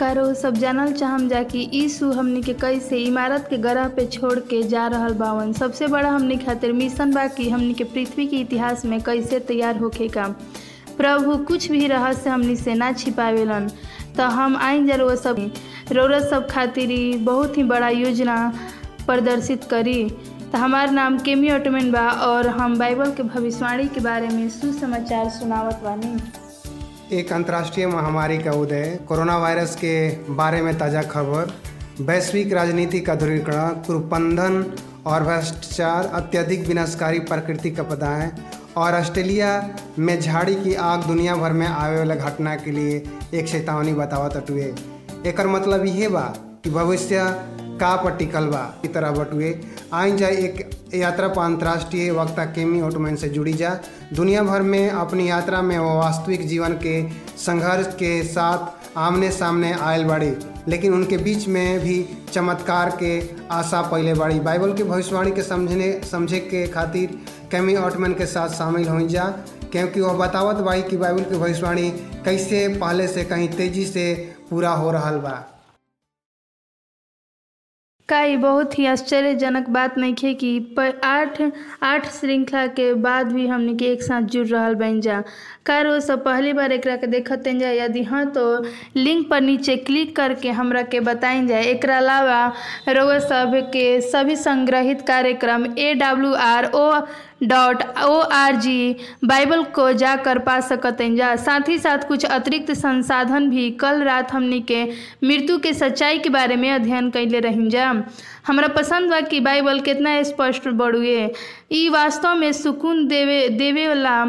कारो सब जानल चाहम जा कि यीशु हमनी के कैसे इमारत के ग्रह पे छोड़ के जा रहल बावन। सबसे बड़ा हमनी खातिर मिशन बा कि हमनी के पृथ्वी के इतिहास में कैसे तैयार होके का प्रभु, कुछ भी रहस्य हमनी से ना छिपावेलन। तो हम आइन जर वो सब, रौरत सब खातिर बहुत ही बड़ा योजना प्रदर्शित करी। तो हमार नाम केमी ऑटोमेन बा और हम बाइबल के भविष्यवाणी के बारे में सुसमाचार सुनावत बानी। एक अंतर्राष्ट्रीय महामारी का उदय, कोरोना वायरस के बारे में ताज़ा खबर, वैश्विक राजनीति का ध्रुवीकरण कुरुपंधन और भ्रष्टाचार अत्यधिक विनाशकारी प्राकृतिक आपदाएँ, और ऑस्ट्रेलिया में झाड़ी की आग दुनिया भर में आवे वाला घटना के लिए एक चेतावनी बतावत अटुए। एकर मतलब ये बा कि भविष्य का पर टिकल बा ई तरह बटुए आइन जाए एक यात्रा पर अंतर्राष्ट्रीय वक्ता केमी ऑटोमैन से जुड़ी जा। दुनिया भर में अपनी यात्रा में वो वास्तविक जीवन के संघर्ष के साथ आमने सामने आयल बाड़ी, लेकिन उनके बीच में भी चमत्कार के आशा पहले बाड़ी। बाइबल के भविष्यवाणी के समझने, समझे के खातिर केमी ऑटमैन के साथ शामिल हो जा, क्योंकि वह बतावत बाई कि बाइबल की भविष्यवाणी कैसे पहले से कहीं तेज़ी से पूरा हो रहा बा। का ई बहुत ही आश्चर्यजनक बात नहीं है कि आठ आठ श्रृंखला के बाद भी हमने के एक साथ जुड़ रहा बन जा। का वो सब पहली बार एकरा के देखत जा, यदि हाँ तो लिंक पर नीचे क्लिक करके हमरा के बताइन जाए एक अलावा रोग सब के सभी संग्रहित कार्यक्रम A W R O dot O R G bible को जाकर पा सकते हैं जा, साथ ही साथ कुछ अतिरिक्त संसाधन भी कल रात हमनी के मृत्यु के सच्चाई के बारे में अध्ययन कैले रही जा, हमरा पसंद बा कि बाइबल कितना स्पष्ट बढ़ुए ई वास्तव में सुकून देवे देवे वाला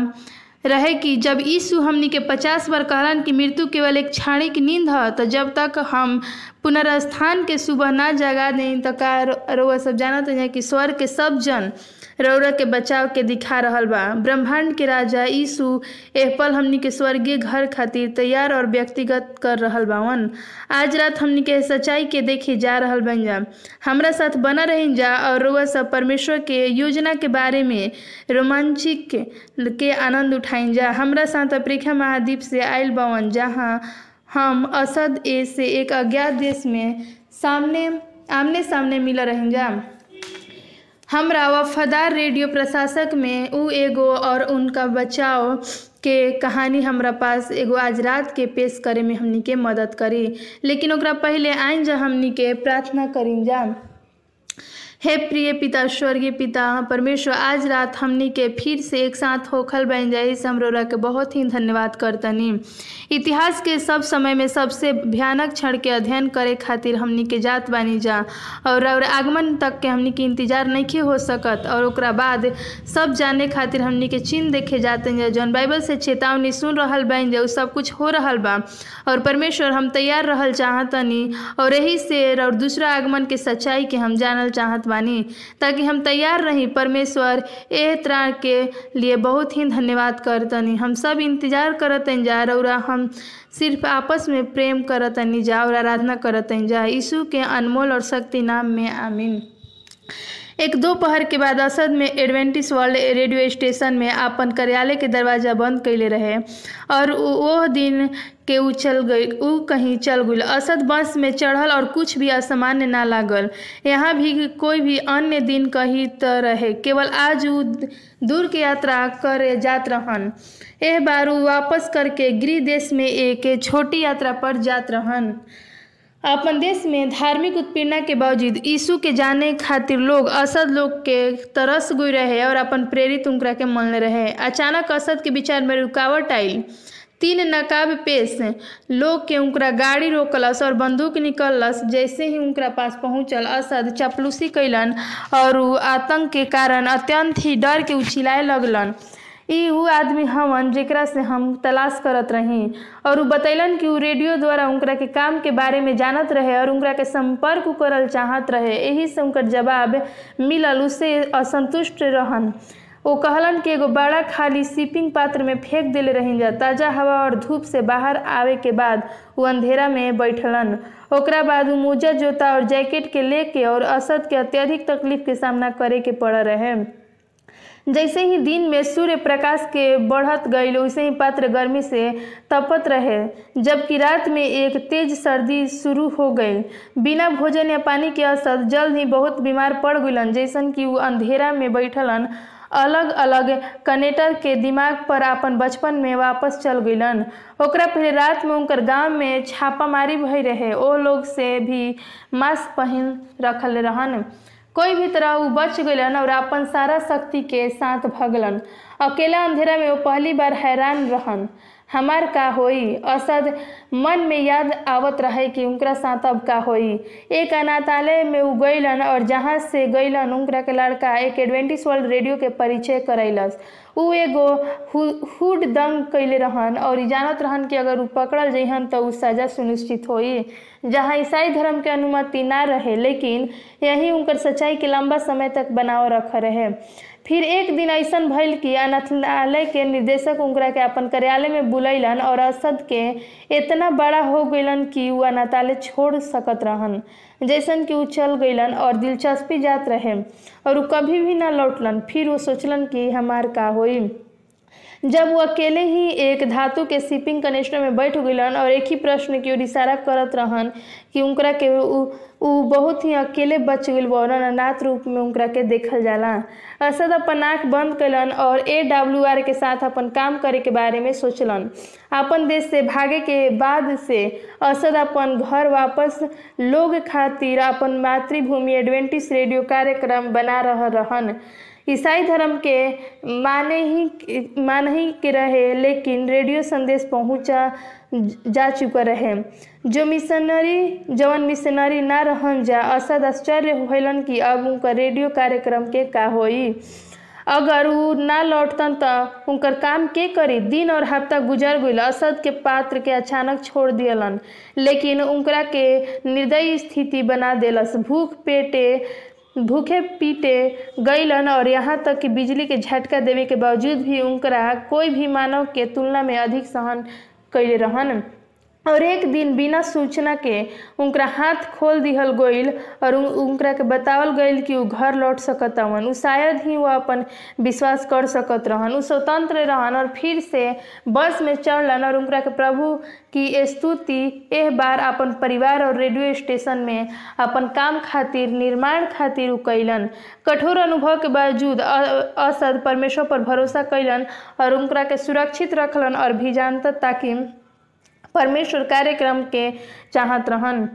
रहे कि जब यीशु हमनी के पचास बार कहलन कि मृत्यु केवल एक क्षणिक नींद है तो जब तक हम पुनरुत्थान के सुबह ना जगा दें तो का रउआ सब जानत हैं कि स्वर्ग के सब जन रौरा के बचाव के दिखा रहल बा। ब्रह्मांड के राजा यीशु एह पल हमनी के स्वर्गीय घर खातिर तैयार और व्यक्तिगत कर रहल बावन। आज रात हमनी के सच्चाई के देखे जा रहल बन जा। हमरा साथ बना रही जा और रउआ सब परमेश्वर के योजना के बारे में रोमांचिक के आनंद उठाइन जा। हमरा साथ अफ्रीका महाद्वीप से आयल बावन, जहाँ हम असद ए से एक अज्ञात देश में सामने आमने सामने मिल रही जा। हमरा वफादार रेडियो प्रशासक में उ एगो और उनका बचाव के कहानी हमरा पास एगो आज रात के पेश करे में हमनी के मदद करी। लेकिन ओकरा पहले आइन जा हमनी के प्रार्थना करी जा हे प्रिय पिता, स्वर्गीय पिता परमेश्वर, आज रात हमनी के फिर से एक साथ होखल बन जाए इस हमरोरा के बहुत ही धन्यवाद करतनी। इतिहास के सब समय में सबसे भयानक क्षण के अध्ययन करे खातिर हमनी के जात बानी जा, और और आगमन तक के हमनी के इंतज़ार नहीं हो सकत, और ओकरा बाद सब जाने खातिर हमनी के चिन्ह देखे जाते हैं जौन बाइबल से चेतावनी सुन रहा बन जा सब कुछ हो रहा बा, और परमेश्वर हम तैयार रहल चाहतनी, और यही से और दूसरा आगमन के सच्चाई के हम जानल चाहत बानी, ताकि हम तैयार रही परमेश्वर। ए तरह के लिए बहुत ही धन्यवाद करतनी। हम सब इंतज़ार करतन जा रौरा हम सिर्फ़ आपस में प्रेम करतनी जा और आराधना करतन जा। यीशु के अनमोल और शक्ति नाम में आमीन। एक दोपहर के बाद असद में एडवेंटिस वर्ल्ड रेडियो स्टेशन में अपन कार्यालय के दरवाज़ा बंद कैले रहे और वो दिन के उ चल गई, उ कहीं चल गई असद बस में चढ़ल और कुछ भी असामान्य ना लागल। यहाँ भी कोई भी अन्य दिन कहीं त रहे, केवल आज उ दूर के यात्रा करे जात रहन। एह बार वापस करके गृह देश में एक छोटी यात्रा पर जात रहन। अपन देश में धार्मिक उत्पीड़ना के बावजूद यीशु के जाने खातिर लोग असद लोग के तरस गई रहे और अपन प्रेरित उनकरा के मन रहे। अचानक असद के विचार में रुकावट आयल तीन नकाब पेश। लोग के उनकरा गाड़ी रोकलस और बंदूक निकलस जैसे ही उनकरा पास पहुंचल, असद चपलूसी कैलन और आतंक के कारण अत्यंत ही डर के उछिलाए लगलन। ई उ आदमी हवन जेकरा से हम तलाश करत रही। और उ बतैलन कि उ रेडियो द्वारा उनकरा के काम के बारे में जानत रहे और उनकरा के संपर्क करल चाहत रहे, एही से उनकर जवाब मिलल, उसे असंतुष्ट रहन। वो कहलन कि एगो बड़ा खाली शिपिंग पात्र में फेंक देले रही जा, ताज़ा हवा और धूप से बाहर आवे के बाद वो अंधेरा में बैठलन। ओकरा बाद उ मोजा, जोता और जैकेट के लेके और असद के अत्यधिक तकलीफ़ के सामना करे के पड़ रहे। जैसे ही दिन में सूर्य प्रकाश के बढ़त गईल वैसे ही पात्र गर्मी से तपत रहे। जबकि रात में एक तेज सर्दी शुरू हो गई। बिना भोजन या पानी के असर जल्द ही बहुत बीमार पड़ गईलन जैसन कि वो अंधेरा में बैठलन अलग अलग कनेटर के दिमाग पर अपन बचपन में वापस चल गईलन ओकरा पहले रात में उनकर गाँव में छापामारी भई रहे। ओ लोग से भी मास्क पहन रखल रहन। कोई भी तरह वो बच गलन और अपन सारा शक्ति के साथ भगलन। अकेला अंधेरा में वो पहली बार हैरान रहन। हमार का होई? असद, मन में याद आवत रहे कि उनकरा साथ अब का होई? एक अनाथालय में उ गईलन और जहाँ से गईलन उनकरा के लड़का एक एडवेंटिस वर्ल्ड रेडियो के परिचय करैलस। उ एगो हुड दंग कैले रहन और जानत रहन कि अगर उ पकड़ल जइहन तो उ सजा सुनिश्चित होई। जहाँ ईसाई धर्म के अनुमति ना रहे, लेकिन यही उनकर सच्चाई के लंबा समय तक बनाव रख रहे। फिर एक दिन ऐसा भइल कि अनाथालय के निर्देशक उनकरा के अपन कार्यालय में बुलैलन और असद के इतना बड़ा हो गईलन कि उ अनाथालय छोड़ सकत रहन, जैसन कि उ चल गईलन और दिलचस्पी जात रहे, और उ कभी भी ना लौटलन। फिर वो सोचलन कि हमार का होई? जब वो अकेले ही एक धातु के शिपिंग कनेक्टर में बैठ गईलन और एक ही प्रश्न की ओर इशारा करत रहन कि उनकरा के उ, उ बहुत ही अकेले बच गईल बौरन अनाथ रूप में उनकरा के देखल जाला। असद अपन आँख बंद कैलन और ए डब्ल्यू आर के साथ अपन काम करे के बारे में सोचलन। अपन देश से भागे के बाद से असद अपन घर वापस लोग खातिर अपन मातृभूमि एडवेंटिस रेडियो कार्यक्रम बना रह रहन। ईसाई धर्म के माने ही, मान ही के रहे, लेकिन रेडियो संदेश पहुँचा जा चुका रहे। जो मिशनरी, जवन मिशनरी ना रहन जा, असद आश्चर्य होलन कि अब उनका रेडियो कार्यक्रम के का होई। अगर उ ना लौटतन त उनकर काम के करी? दिन और हफ़्ता गुजर गईल असद के पात्र के अचानक छोड़ दियलन, लेकिन उनकरा के निर्दयी स्थिति बना देलस। भूख, पेटे भूखे पीटे गईलन और यहाँ तक कि बिजली के झटका देवे के बावजूद भी उनका कोई भी मानव के तुलना में अधिक सहन कैले रहन। और एक दिन बिना सूचना के उनका हाथ खोल दिहल गईल और उनकरा के बतावल गईल कि उ घर लौट सकत हवन। उ शायद ही वो अपन विश्वास कर सकत रहन। उ स्वतंत्र रहन और फिर से बस में चढ़लन और उनकरा के प्रभु की स्तुति, एह बार अपन परिवार और रेडियो स्टेशन में अपन काम खातिर, निर्माण खातिर उ कैलन कठोर अनुभव के बावजूद असद परमेश्वर पर भरोसा कैलन और उनकरा के सुरक्षित रखलन और भी जानता ताकि परमेश्वर कार्यक्रम के चाहत रहन।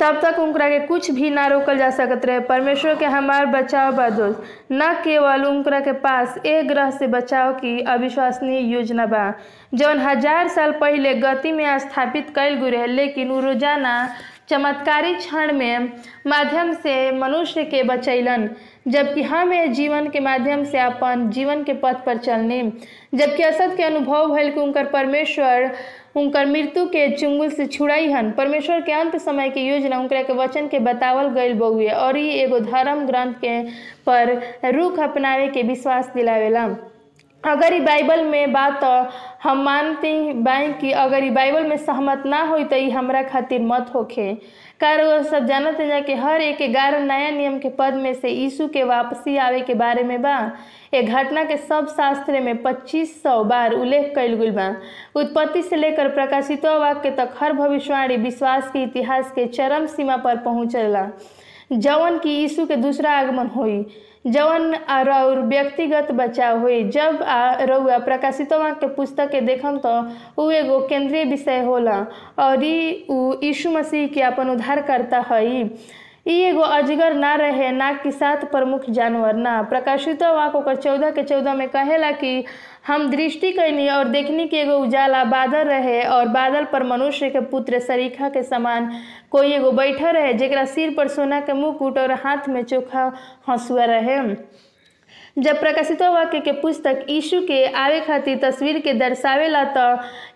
तब तक उनकरा के कुछ भी ना रोकल जा सकत रहे। परमेश्वर के हमार बचाव बा दोस्त। न केवल उनकरा के पास एक ग्रह से बचाव की अविश्वसनीय योजना बा। जौन हज़ार साल पहले गति में स्थापित कैल गई रहे, लेकिन उ रोज़ाना चमत्कारी क्षण में माध्यम से मनुष्य के बचैलन। जबकि हम जीवन के माध्यम से अपन जीवन के पथ पर चलने। जबकि असत के अनुभव भइल कि उनकर परमेश्वर उनकर मृत्यु के चुंगल से छुड़ाई हन। परमेश्वर के अंत समय के योजना उनकरा के वचन के बतावल गईल बउए और ये एगो धर्म ग्रंथ के पर रुख अपनावे के विश्वास दिलावेला अगर ई बाइबल में बात हम मानते बाई कि अगर ई बाइबल में सहमत ना हो तो हमरा खातिर मत होखे। कार वो सब जानते जा कि हर एक ग्यारह नया नियम के पद में से यीशु के वापसी आवे के बारे में बा। एक घटना के सब शास्त्र में पच्चीस सौ बार उल्लेख कल गई बा। उत्पत्ति से लेकर प्रकाशित वाक्य तक हर भविष्यवाणी विश्वास के इतिहास के चरम सीमा पर पहुंचला। जवन की यीशु के दूसरा आगमन होई। जवन और व्यक्तिगत बचाव हुई। जब आ रउआ प्रकाशित के पुस्तक के देखम तो उ एगो केंद्रीय विषय होला और यीशु मसीह के अपन उद्धार करता हई। ई एगो अजगर ना रहे, ना कि सात प्रमुख जानवर। ना, प्रकाशित वाक ओकर चौदह के चौदह में कहेला कि हम दृष्टि कैनी और देखनी कि एगो उजाला बादल रहे और बादल पर मनुष्य के पुत्र सरीखा के समान कोई एगो बैठा रहे, जेकरा सिर पर सोना के मुकुट और हाथ में चोखा हंसुआ रहे। जब प्रकाशित वाक्य के पुस्तक यीशु के आवे खातिर तस्वीर के दर्शावेला तो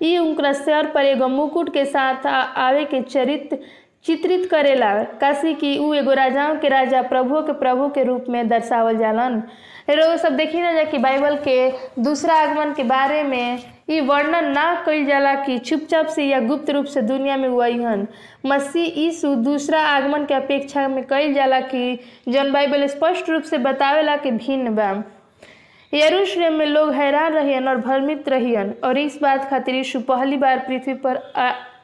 ई उनकरा सर पर एगो मुकुट के साथ आवे के चरित्र चित्रित करेला। काशी कि उ एगो राजाओं के राजा प्रभु के प्रभु के रूप में दर्शावल जालन। लोग सब देखी ना जा कि बाइबल के दूसरा आगमन के बारे में ई वर्णन ना कइल जाला कि चुपचाप से या गुप्त रूप से दुनिया में हुईहन मसीह यीशु दूसरा आगमन के अपेक्षा में कइल जाला कि जौन बाइबल स्पष्ट रूप से बतावेला कि भिन्न बा। यरूशलेम में लोग हैरान रहियन और भ्रमित रहियन और इस बात खातिर यीशु पहली बार पृथ्वी पर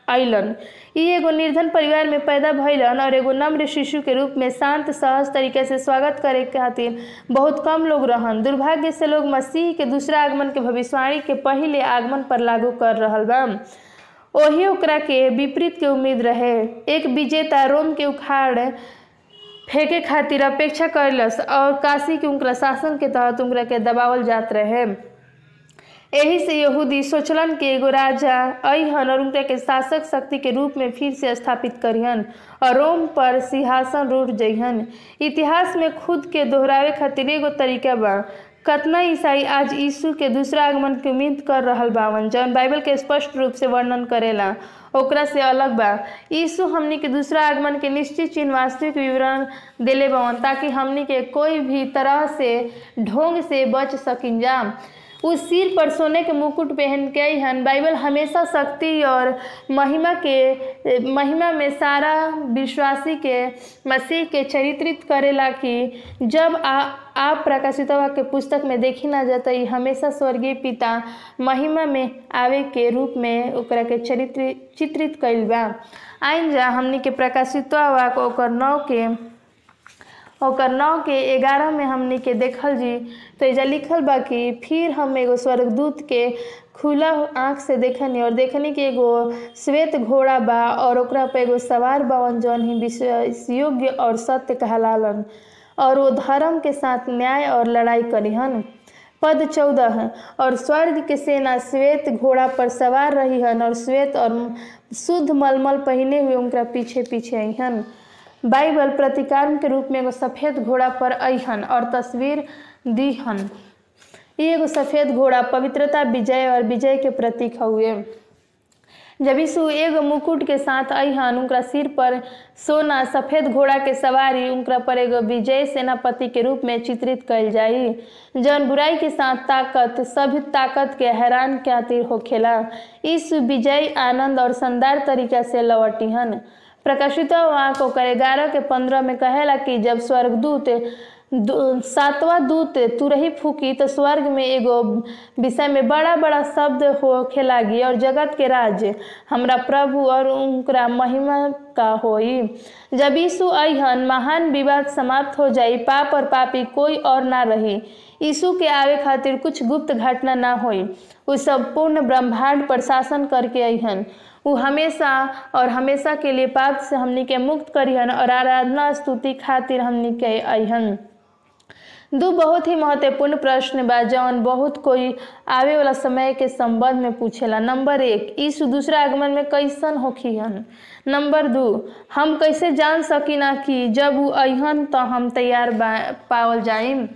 आइलन ई एगो निर्धन परिवार में पैदा भइलन और एगो नम्र शिशु के रूप में शांत, सहज तरीके से स्वागत करे खातिर बहुत कम लोग रहन। दुर्भाग्य से लोग मसीह के दूसरा आगमन के भविष्यवाणी के पहले आगमन पर लागू कर रहा बा ओही ओकरा के विपरीत के उम्मीद रहे। एक विजेता रोम के उखाड़ फेंके खातिर अपेक्षा करलस और काशी के उनका शासन के तहत उनका दबावल जात रहे। एही से यहूदी सोचलन कि एगो राजा अहन और उनका शासक शक्ति के रूप में फिर से स्थापित करिहन और रोम पर सिंहासन रूढ़ जइहन। इतिहास में खुद के दोहरावे खातिर एगो तरीका बा। कतना ईसाई आज यीशु के दूसरा आगमन के उम्मीद कर रहल बावन। जौन बाइबल के स्पष्ट रूप से वर्णन करेला, ओकरा से अलग बा। यीशु हमनी के दूसरा आगमन के निश्चित चिन्ह वास्तविक विवरण देले बावन ताकि हमनी के कोई भी तरह से ढोंग से बच सकिन जा उस सिर पर सोने के मुकुट पहन के हन बाइबल हमेशा शक्ति और महिमा के, महिमा में सारा विश्वासी के, मसीह के चरित्रित करेला कि जब आ, आप प्रकाशितवा के पुस्तक में देखी ना जाता ई हमेशा स्वर्गीय पिता महिमा में आवे के रूप में ओकरा के चरित्र, चित्रित कइल बा। आइन जा हमनी के प्रकाशितवा ओकर नौ के ओकर नौ के ग्यारह में हमनी के देखल जी। तो एजा लिखल बा कि फिर हम एगो स्वर्गदूत के खुला आँख से देखनी और देखनी कि एगो श्वेत घोड़ा बा और ओकरा पे एगो सवार बावन जौन ही विश्वास योग्य और सत्य कहलालन और वो धर्म के साथ न्याय और लड़ाई करिहन। पद चौदह, और स्वर्ग के सेना श्वेत घोड़ा पर सवार रही हन और श्वेत और शुद्ध मलमल पहने हुए उनका पीछे पीछे अहन बाइबल प्रतिकार के रूप में एगो सफ़ेद घोड़ा पर अहन और तस्वीर दीहन। ये एगो सफ़ेद घोड़ा पवित्रता, विजय और विजय के प्रतीक हुए जब यीशु एगो मुकुट के साथ अहन उनका सिर पर सोना, सफ़ेद घोड़ा के सवारी उनका पर एगो विजय सेनापति के रूप में चित्रित कल जाई। जौन बुराई के साथ ताकत सभी ताकत के हैरान खातिर होखेला। यीशु विजय, आनंद और शानदार तरीका से लौटिहन। प्रकाशित वाक ओकर ग्यारह के पंद्रह में कहेला कि जब स्वर्गदूत सातवां दूत तुरही फूकी तो स्वर्ग में एगो विषय में बड़ा बड़ा शब्द होखे लागी और जगत के राज्य हमरा प्रभु और उनका महिमा का होई। जब यीशु अहन महान विवाद समाप्त हो जाई, पाप और पापी कोई और ना रही। यीशु के आवे खातिर कुछ गुप्त घटना ना होई। उ संपूर्ण ब्रह्मांड पर शासन करके अहन वो हमेशा और हमेशा के लिए पाप से हमनी के मुक्त करिहन और आराधना स्तुति खातिर हमनी के अहन दो बहुत ही महत्वपूर्ण प्रश्न बा, जौन बहुत कोई आवे वाला समय के संबंध में पूछेला। नंबर एक यीशु दूसरा आगमन में कैसन होखी हन? नंबर दो, हम कैसे जान सकीना कि जब वो अहन तो हम तैयार पावल जाइम?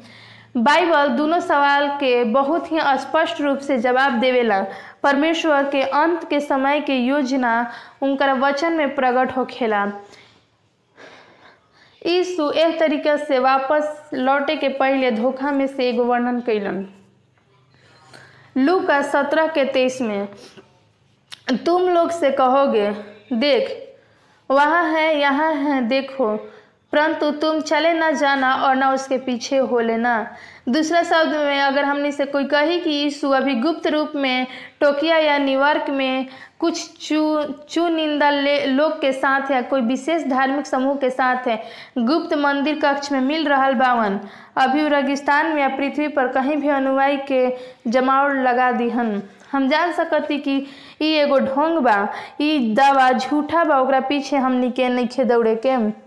बाइबल दोनों सवाल के बहुत ही स्पष्ट रूप से जवाब देवेला। परमेश्वर के अंत के समय के योजना उनकर वचन में प्रकट होखेला यीशु एक तरीके से वापस लौटे के पहले धोखा में से एगो वर्णन कैलन लू का सत्रह के तेईस में, तुम लोग से कहोगे, देख, वहाँ है, यहाँ है, देखो परंतु तुम चले ना जाना और ना उसके पीछे हो लेना। दूसरा शब्द में, अगर हमने से कोई कही कि यीशु अभी गुप्त रूप में, टोकिया या न्यूयॉर्क में कुछ चू, चुनिंदा लोग के साथ है, कोई विशेष धार्मिक समूह के साथ है, गुप्त मंदिर कक्ष में मिल रहा बावन, अभी रेगिस्तान में या पृथ्वी पर कहीं भी अनुयायी के जमाव लगा दीहन। हम जान सकती कि ई एगो ढोंग बा दवा झूठा बा पीछे हमनी के नइखे दौड़े के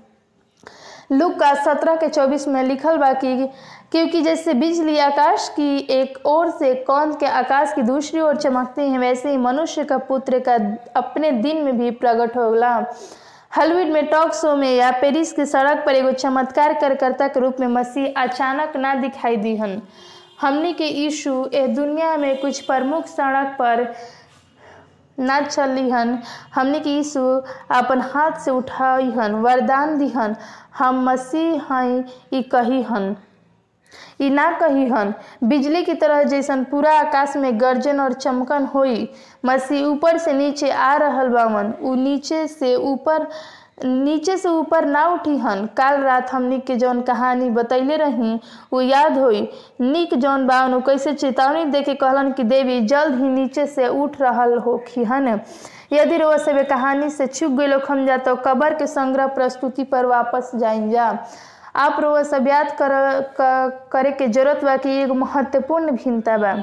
लुक का सत्रह के चौबीस में लिखल बा कि, क्योंकि जैसे बिजली आकाश की एक ओर से कौन के आकाश की दूसरी ओर चमकती है, वैसे ही मनुष्य का पुत्र का अपने दिन में भी प्रकट होगा। हॉलीवुड में टॉक शो में या पेरिस की सड़क पर एगो चमत्कार कार्यकर्ता के रूप में मसीह अचानक ना दिखाई दी हन हमने के यीशु ए दुनिया में कुछ प्रमुख सड़क पर ना चली हन हमने के यीशु अपन हाथ से उठाई हन वरदान दिहन। हम मसीह हई ई कही हन। ई ना कही हन। बिजली की तरह जैसन पूरा आकाश में गर्जन और चमकन होई, मसीह ऊपर से नीचे आ रहल बावन उ नीचे से ऊपर, नीचे से ऊपर ना उठी हन। काल रात हमनी के जौन कहानी बतैले रही वो याद होई, निक जौन बावन उ कैसे चेतावनी दे के कहलन कि देवी जल्द ही नीचे से उठ रहल होखी हन। यदि रोज सब कहानी से चुप गई हम जा तो कबर के संग्रह प्रस्तुति पर वापस जाइन जा। आप रोज सब याद कर, क, करे के ज़रूरत बा कि एगो महत्वपूर्ण भिन्नता बा।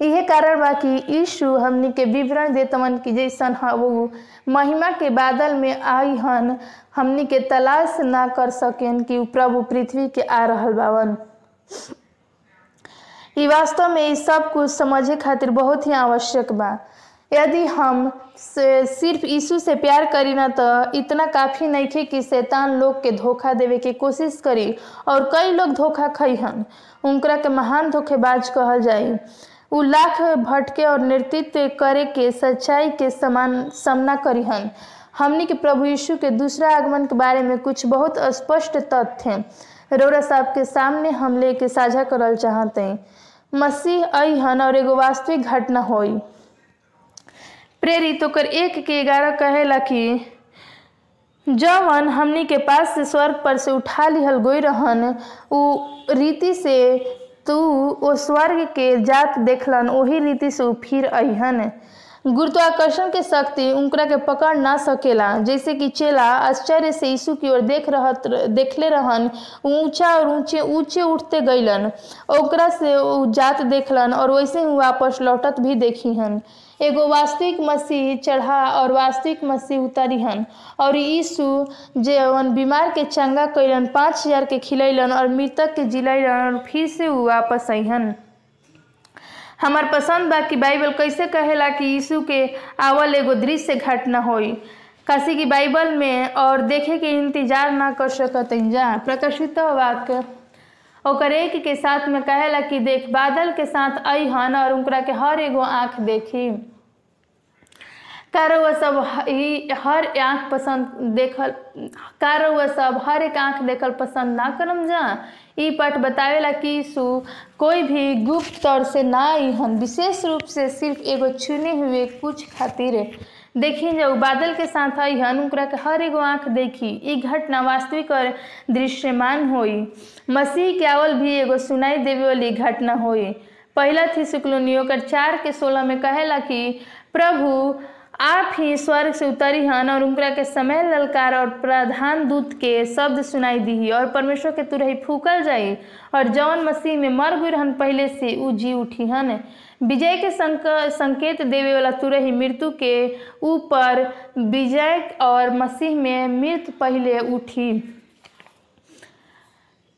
इहे कारण बा कि यीशु हमनी के विवरण देतवन कि जैसन वो महिमा के बादल में आई हन हमनी के तलाश ना कर सकेन कि प्रभु पृथ्वी के आ रहल बावन। वास्तव में ई सब कुछ समझे खातिर बहुत ही आवश्यक बा। यदि हम सिर्फ़ यीशु से प्यार करी ना तो इतना काफ़ी नहीं खे कि शैतान लोग के धोखा देवे के कोशिश करी और कई लोग धोखा खईहन उनकरा के महान धोखेबाज कहल जाई। उ लाख भटके और नेतृत्व करे के सच्चाई के समान सामना करीहन हमनी के प्रभु यीशु के दूसरा आगमन के बारे में कुछ बहुत स्पष्ट तथ्य रोरा साहब के सामने हम लेके साझा करल चाहते। हैं मसीह अहन और एगो वास्तविक घटना होई। प्रेरित ओकर एक के ग्यारह कहेला कि जवन हमनी के पास से स्वर्ग पर से उठा लिहल गोई रहन, उ रीति से तू ओ स्वर्ग के जात देखलन वही रीति से उ फिर अहन गुरुत्वाकर्षण के शक्ति उनकरा के पकड़ ना सकेला, जैसे कि चेला आश्चर्य से यीशु की ओर देख रहत देखले रहन ऊँचा और ऊँचे ऊँचे उठते गईलन ओकरा से उ जात देखलन और वैसे ही वापस लौटत भी देखी हन एगो वास्तविक मसीह चढ़ा और वास्तविक मसीह उतरी हन। और यीशु जवन बीमार के चंगा कैलन पाँच हज़ार के खिलैलन और मृतक के जिलैलन और फिर से उ वापस अहन हमार पसंद बा कि बाइबल कैसे कहेला कि यीशु के आवल एगो दृश्य घटना होई। काशी की बाइबल में और देखे के इंतज़ार ना कर सकत जा, प्रकाशित वाक्य ओकर एक के साथ में कहेला कि देख, बादल के साथ आई हन और उनकरा के हर एगो आँख देखी। कार वह सब ही हर आँख पसंद देखल वह सब हर एक आँख देखल पसंद ना करम जा। ई पाठ बतावेला कि यीशु कोई भी गुप्त तौर से ना आई हन, विशेष रूप से सिर्फ़ एगो चुने हुए कुछ खातिर। देखी जब बादल के साथ अहन उनकरा के हर एगो आँख देखी। घटना वास्तविक और दृश्यमान होई। मसीह के आवल भी एगो सुनाई देवे वाली घटना होई। पहला थी शुक्लोनी ओकर चार के सोलह में कहेला कि प्रभु आप ही स्वर्ग से उतरी हन और उनकरा के समय ललकार और प्रधान दूत के शब्द सुनाई दी और परमेश्वर के तुरही फूकल जाई और जौन मसीह में मर गई रहन पहले से उ जी उठी हन। विजय के संक, संकेत देवे वाला तुरही मृत्यु के ऊपर विजय और मसीह में मृत्यु पहले उठी।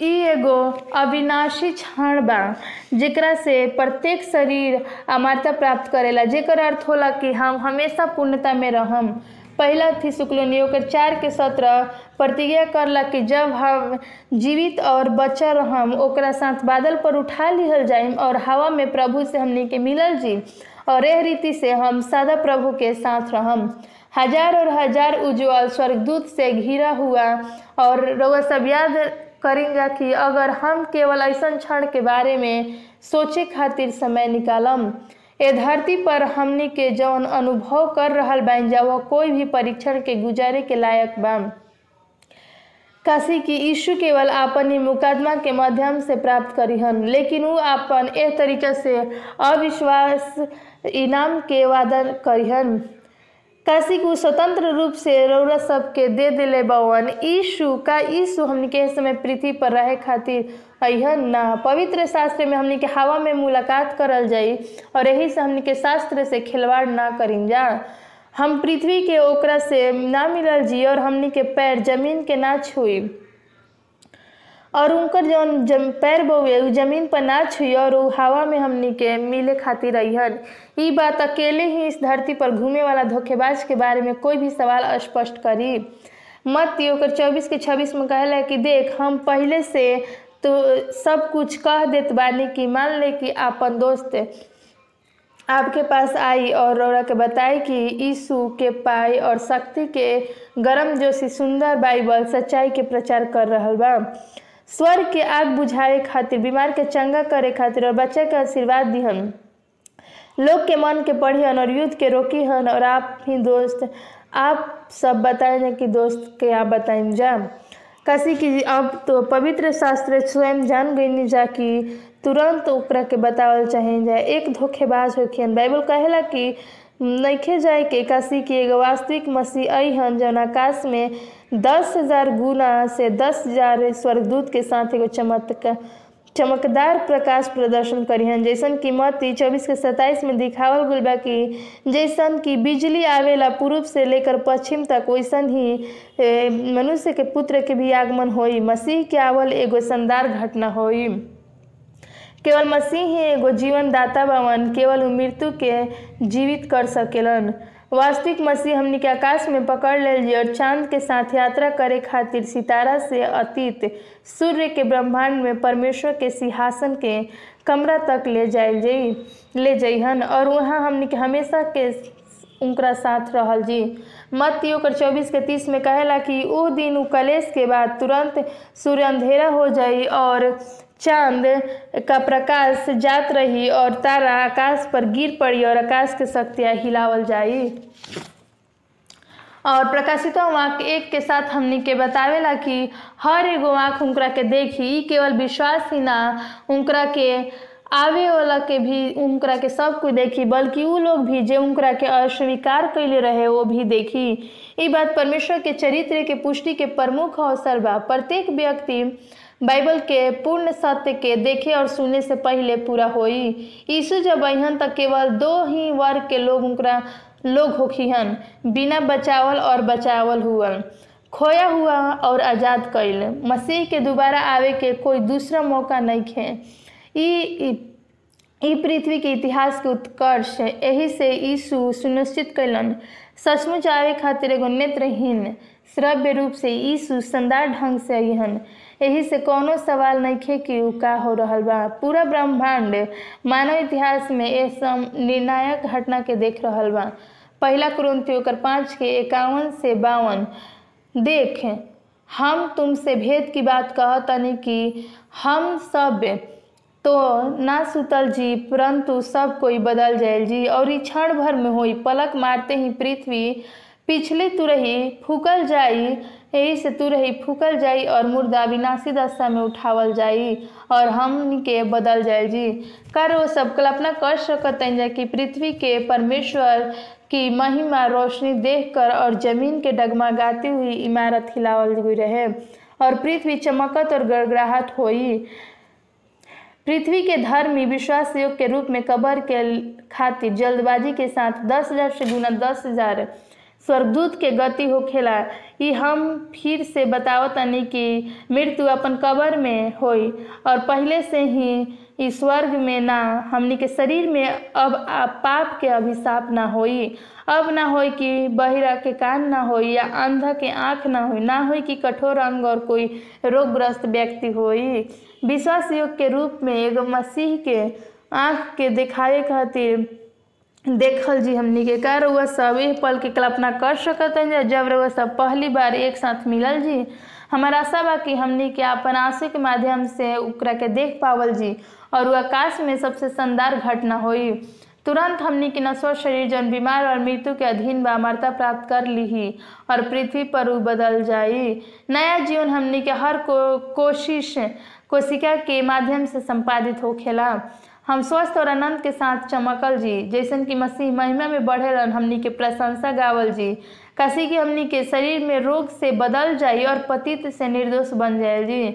ई एगो अविनाशी क्षण बा, जेकरा से प्रत्येक शरीर अमरता प्राप्त करेला। जेकर अर्थ होला कि हम हमेशा पूर्णता में रहम। पहला थी शुक्लोनी ओकर चार के सत्रह प्रतिज्ञा करला कि जब हम जीवित और बचा रहम, ओकरा साथ बादल पर उठा लिहल जाइम और हवा में प्रभु से हमनी के मिलल जी और एह रीति से हम सदा प्रभु के साथ रहम। हज़ार और हज़ार उज्ज्वल स्वर्गदूत से घिरा हुआ और रउआ सब याद करेंगे कि अगर हम केवल ऐसा क्षण के बारे में सोचे खातिर समय निकालम। ए धरती पर हमनी के जौन अनुभव कर रहल बाइन जा, वह कोई भी परीक्षण के गुजारे के लायक बा काशी की यीशु केवल आपन ही मुकदमा के माध्यम से प्राप्त करी हन लेकिन वो आपन एह तरीका से अविश्वास इनाम के वादा करीहन। काशी को स्वतंत्र रूप से रौरा सबके दे दिले बवन। ईशु का ईशु हमनी के समय पृथ्वी पर रहे खातिर अहन ना। पवित्र शास्त्र में हमनी के हवा में मुलाकात करल जाई और यही से हमनी के शास्त्र से खिलवाड़ ना करी जा हम पृथ्वी के ओकरा से ना मिलल जी और हमनी के पैर ज़मीन के ना छुई और उनकर जौन जम, पैर बउए ज़मीन पर ना छुई और उ हवा में हमनी के मिले खातिर अहन ई बात अकेले ही इस धरती पर घूमे वाला धोखेबाज के बारे में कोई भी सवाल स्पष्ट करी। मत ओकर चौबीस के छब्बीस में कहला कि देख, हम पहले से तो सब कुछ कह देत बानी कि मान ले कि आपन दोस्त आपके पास आई और रौरा के बताई कि यीशु के पाई और शक्ति के गरम जोशी सुंदर बाइबल सच्चाई के प्रचार कर रहल बा। स्वर्ग के आग बुझाए खातिर, बीमार के चंगा करे खातिर और बच्चा के आशीर्वाद दिहन लोग के मन के पढ़ियन और युद्ध के रोकी हन और आप ही दोस्त, आप सब बताएँ कि दोस्त के आप बताएँ। जा कसी की अब तो पवित्र शास्त्र स्वयं जान गई जा कि तुरंत ओकरा के बतावल चाहे जा एक धोखेबाज होखियन बाइबल कहेला कि नइखे जाए के काशी की एगो वास्तविक मसीह आई हन, जौन आकाश में दस हज़ार गुना से दस हज़ार स्वर्गदूत के साथ एगो चमत्कार चमकदार प्रकाश प्रदर्शन करिहन जैसन कि मत्ती चौबीस के सत्ताईस में दिखावल गइल बा कि जैसन कि बिजली आवेला पूर्व से लेकर पश्चिम तक, वैसन ही मनुष्य के पुत्र के भी आगमन होई, मसीह के आवल एगो शानदार घटना होई। केवल मसीह ही एगो जीवन दाता बावन, केवल उ मृत्यु के जीवित कर सकेलन। वास्तविक मसीह हमनी के आकाश में पकड़ ले और चाँद के साथ यात्रा करे खातिर सितारा से अतीत, सूर्य के ब्रह्मांड में परमेश्वर के सिंहासन के कमरा तक ले जाए जाई ले जइहन, और वहाँ हमनी के हमेशा के उनका साथ रहल जी। मत ओकर चौबीस के तीस में कहेला कि ओ दिन उ कलेश के बाद तुरंत सूर्य अंधेरा हो जाई, और चाँद का प्रकाश जात रही और तारा आकाश पर गिर पड़ी और आकाश के शक्तियाँ हिलावल जाई। और प्रकाशित वाक्य एक के साथ हमनी के बतावेला कि हर एगो आँख उनकरा के देखी केवल विश्वास ही ना, उनकरा के आवे वाला के भी, उनकरा के सब कोई देखी, बल्कि उ लोग भी जे उनकरा के अस्वीकार कैले रहे, वो भी देखी। ई बात परमेश्वर के चरित्र के पुष्टि के प्रमुख अवसर बा। प्रत्येक व्यक्ति बाइबल के पूर्ण सत्य के देखे और सुने से पहले पूरा होई। यीशु जब अहन तक केवल दो ही वर्ग के लोग उनकरा लोग होखिहन बिना बचावल और बचावल हुअन खोया हुआ और आज़ाद कैल मसीह के दोबारा आवे के कोई दूसरा मौका नहीं ई पृथ्वी के इतिहास के उत्कर्ष, एही से यीशु सुनिश्चित कैलन सचमुच आवे खातिर एगो नेत्रहीन, श्रव्य रूप से यीशु शानदार ढंग से अहन एही से कोनो सवाल नहीं कि उ का हो रहल बा। पूरा ब्रह्मांड मानव इतिहास में ए सम निर्णायक घटना के देख रहल बा। पहला कुरंती ओकर पाँच के इक्यावन से बावन। देख, हम तुमसे भेद की बात कह कहतनी कि हम सब तो ना सुतल जी, परंतु सब कोई बदल जायल जी। और क्षण भर में होई, पलक मारते ही पृथ्वी पिछले तुरही फूकल जाई यही से तुरही फूकल जाई और मुर्दा विनाशी दशा में उठावल जाई और हम के बदल जाए जी। कर वो सब कल्पना कर सकते हैं कि पृथ्वी के परमेश्वर की महिमा रोशनी देखकर और ज़मीन के डगमगाती हुई इमारत हिलावल हुई रहे और पृथ्वी चमकत और गड़गड़ाहट होई। पृथ्वी के धर्मी विश्वास योग के रूप में कबर के खातिर जल्दबाजी के साथ दस हज़ार से गुना दस हज़ार स्वर्गदूत के गति होखेला ई हम फिर से बतावतनी कि मृत्यु अपन कबर में होई, और पहले से ही ई स्वर्ग में ना, हमनी के शरीर में अब पाप के अभिशाप ना होई। अब ना होई कि बहिरा के कान ना होई, या अंधा के आँख ना होई ना होई कि कठोर अंग और कोई रोगग्रस्त व्यक्ति होई। विश्वास योग के रूप में एगो मसीह के आँख के दिखावे खातिर देखल जी हमनी के का रउआ सब एह पल के कल्पना कर सकत हैं जब रउआ सब पहली बार एक साथ मिलल जी। हमारा आशा बा कि हमनी के अपन आँसू के माध्यम से ओकरा के देख पावल जी और उ आकाश में सबसे शानदार घटना होई। तुरंत हमनी के नश्वर शरीर जन बीमार और मृत्यु के अधीन बा, अमरता प्राप्त कर लीही और पृथ्वी पर उ बदल जाई। नया जीवन हमनी के हर को, कोशिश, कोशिका के माध्यम से संपादित होखेला। हम स्वस्थ और आनंद के साथ चमकल जी। जैसन कि मसीह महिमा में बढ़ेलन हमनी के प्रशंसा गावल जी। कसी की हमनी के शरीर में रोग से बदल जाई और पतित से निर्दोष बन जाए जी।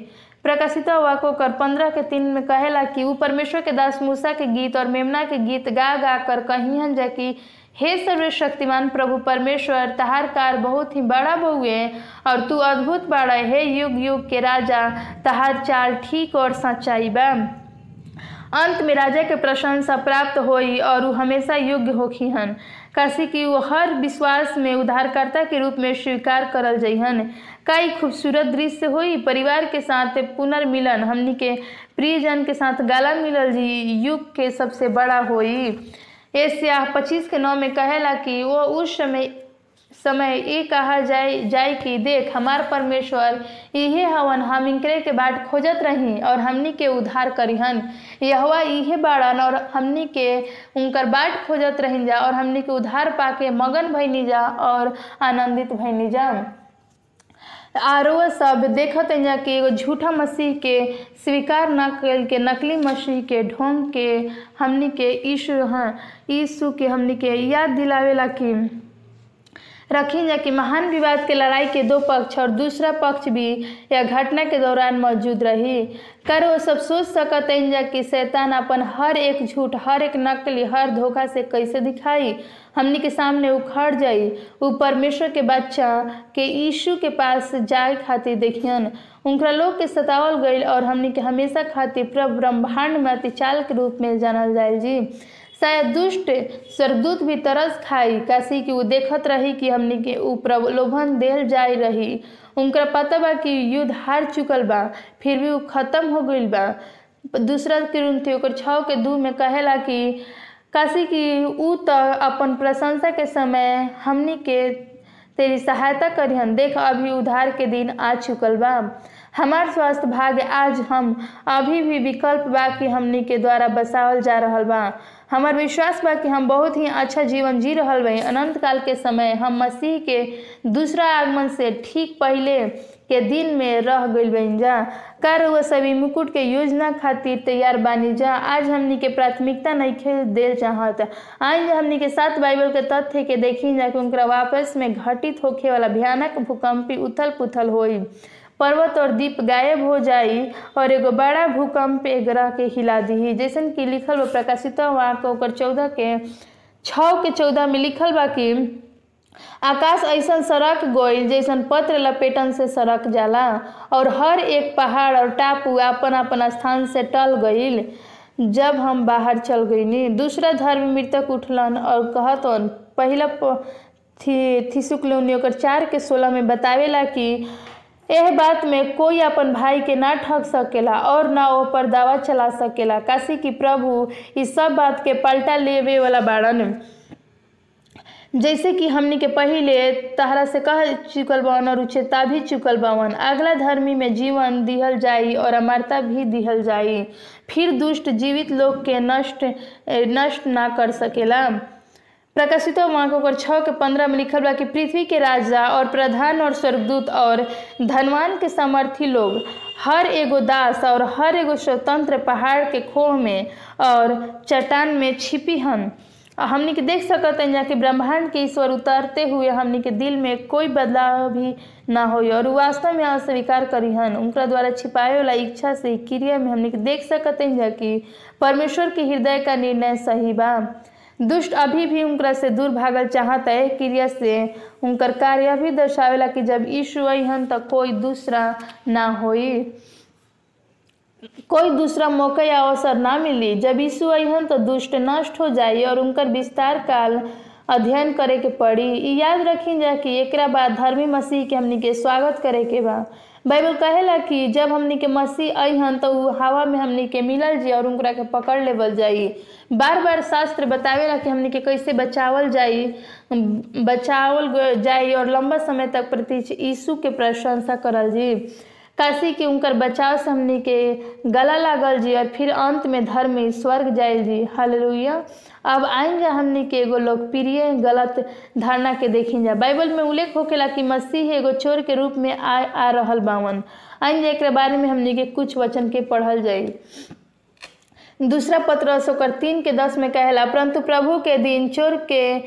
प्रकाशित वाको कर पंद्रह के तीन में कहेला कि ऊ परमेश्वर के दास मूसा के गीत और मेमना के गीत गा गा कर कहिहन जा कि, हे सर्वशक्तिमान प्रभु परमेश्वर, तहार कार बहुत ही बड़ा बहुए और तू अद्भुत बाड़ा हे युग युग के राजा। तहार चाल ठीक और सच्चाई बा। अंत में राजा के प्रशंसा प्राप्त होई और उ हमेशा योग्य होखिहन काशी कि वो हर विश्वास में उद्धारकर्ता के रूप में स्वीकार करल जइहन कई खूबसूरत दृश्य होई, परिवार के साथ पुनर्मिलन, हमनी के प्रियजन के साथ गाला मिलल जी युग के सबसे बड़ा होई। एशिया पच्चीस के नौ में कहेला कि वो उस समय समय ये कहा जाए जाए कि देख, हमार परमेश्वर, इहे हवन हम इनकरे के बाट खोजत रही और हमनी के उद्धार करिहन। यहवा इहे बाड़न और हमनी के उनकर बाट खोजत रही जा और हमनी के उद्धार पाके मगन भैनी जा और आनंदित भैनी जा। आरो सब देखत जा कि एगो झूठा मसीह के स्वीकार न कल के, नकली मसीह के ढोंग के हमनी के यीशु हाँ यीशु के हमनी के याद दिलावेला कि रखी जा कि महान विवाद के लड़ाई के दो पक्ष और दूसरा पक्ष भी यह घटना के दौरान मौजूद रही। कर वो सब सोच सकत जा कि शैतान अपन हर एक झूठ, हर एक नकली, हर धोखा से कैसे दिखाई? हमनी के सामने उखड़ जाई। वो परमेश्वर के बच्चा के यीशु के पास जाए खातिर देखियन। उनका लोग के सतावल गईल और हमनी के हमेशा खातिर प्रभ ब्रह्मांड में अतिचाल के रूप में जानल जाए जी। शायद दुष्ट स्वर्गदूत भी तरस खाई। काशी कि देखत रही कि हमनी के ऊ प्रलोभन देल जाए रही। उनका पता बा कि युद्ध हार चुकल बा, फिर भी वो खत्म हो गई बा। दूसरा किरुंथी ओकर छः के दू में कहेला कि, काशी कि ऊ तो अपन प्रशंसा के समय हमनी के तेरी सहायता करिहन। देख, अभी उधार के दिन आ चुकल बा। हमार स्वास्थ्य भाग्य आज हम, अभी भी विकल्प बा कि हमनी के द्वारा बसावल जा रहा बा। हमार विश्वास बा कि हम बहुत ही अच्छा जीवन जी रहल बाई अनंत काल के समय हम मसीह के दूसरा आगमन से ठीक पहले के दिन में रह गइल बन जा। कर वह सभी मुकुट के योजना खातिर तैयार बानी जा। आज हमनी के प्राथमिकता नहीं देल चाहत। आज हमनी के साथ बाइबल के तथ्य के देखी जा कि उनका वापस में घटित होखे वाला भयानक भूकंपी उथल पुथल होई। पर्वत और द्वीप गायब हो जाई और एगो बड़ा भूकंप एक ग्रह के हिला दी। जैसन कि लिखल बा, प्रकाशित ओकर चौदह के, छ के चौदह में लिखल बा कि आकाश ऐसा सड़क गईल जैसन पत्र लपेटन से सड़क जाला और हर एक पहाड़ और टापू अपन अपन स्थान से टल गईल जब हम बाहर चल गईनी दूसरा धर्म मृतक उठलन और कहतन, पहला थी ओकर चार के सोलह में बतावेला कि एह बात में कोई अपन भाई के ना ठग सकेला और ना ओ पर दावा चला सकेला। काशी की प्रभु इस सब बात के पलटा लेवे वाला बाड़न। जैसे कि हमनी के पहले तहरा से कह चुकल बावन और चेता भी चुकल बावन। अगला धर्मी में जीवन दिहल जाई और अमरता भी दिहल जाई। फिर दुष्ट जीवित लोग के नष्ट नष्ट ना कर सकेला। प्रकाशित वाक्यों छः के पंद्रह में लिखल बा कि पृथ्वी के राजा और प्रधान और स्वर्गदूत और धनवान के समर्थी लोग, हर एगो दास और हर एगो स्वतंत्र पहाड़ के खोह में और चट्टान में छिपी हन। हमनी के देख सकते हैं कि ब्रह्मांड के ईश्वर उतरते हुए हमनी के दिल में कोई बदलाव भी ना हो और वास्तव में अस्वीकार करी हन। उनका द्वारा छिपाए वाला इच्छा से क्रिया में हमनी के देख सकते हैं कि परमेश्वर के हृदय का निर्णय सही बा। दुष्ट अभी भी उनकरा से दूर भागल चाहत है क्रिया से। उनकर कार्य भी दर्शावेला कि जब यीशु अहन तो कोई दूसरा ना होई। कोई दूसरा मौका या अवसर ना मिली। जब यीशु अहन तो दुष्ट नष्ट हो जाई और उनकर विस्तार काल अध्ययन करे के पड़ी याद रखी जा कि एक बाद धर्मी मसीह के हमनी के स्वागत करे के बा। बाइबल कहेला कि जब हमनी के मसीह अहन तो हवा में हमनी के मिलल जी और उनकरा के पकड़ लेवल जाई बार बार शास्त्र बतावेला कि हमनी के कैसे बचावल जाई बचावल जाई और लंबा समय तक प्रति यीशु के प्रशंसा करल जी। काशी के उनकर बचाव से हमनी के गला लागल जी और फिर अंत में धर्म स्वर्ग जाए जी। हालेलुया। अब आएँगे हमनी के एगो लोकप्रिय गलत धारणा के देखी जा। बाइबल में उल्लेख होकेला कि मसीह एगो चोर के रूप में आ आ रहल बावन। आएँगे एक बारे में हमनी के कुछ वचन के पढ़ल जाई। दूसरा पत्र ओकर तीन के दस में कहला, परंतु प्रभु के दिन चोर के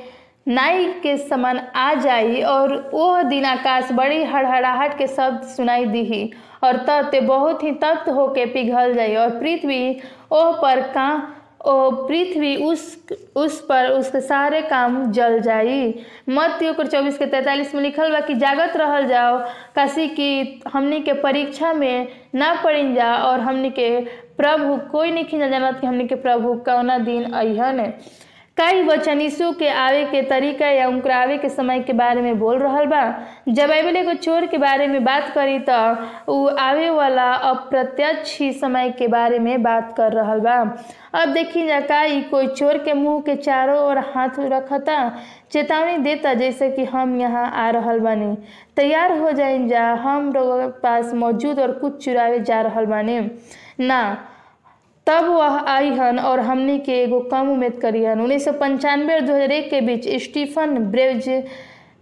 नाई के समान आ जाई और वह दिन आकाश बड़ी हड़हड़ाहट के शब्द सुनाई दी और तत्व बहुत ही तत्व होके पिघल जाई और पृथ्वी ओह पर का पृथ्वी उस उस पर उसके सारे काम जल जाई। मत ओकर चौबीस के तैंतालीस में लिखल बा कि जागत रहल जाओ, काशी की हमने के परीक्षा में ना पड़ी जा और हमने के प्रभु कोई नहीं खिंजा जानत कि हमने के प्रभु कौना दिन अहन कई वचन यीशु के आवे के तरीका या उनकर आवे के समय के बारे में बोल रहा बा। जब बाइबल एगो चोर के बारे में बात करी तो उ आवे वाला अप्रत्यक्ष ही समय के बारे में बात कर रहा बा। अब देखी जा का ई कोई चोर के मुँह के चारों ओर हाथ रखता, चेतावनी देता जैसे कि हम यहाँ आ रहा बानी। तैयार हो जाए जा, हम लोगों पास मौजूद और कुछ चुरावे जा रहा बानी। ना तब वह आई हन और हमने के एगो कम उम्मीद करी हन। उन्नीस सौ पंचानवे और दो हज़ार एक के बीच स्टीफन ब्रेज,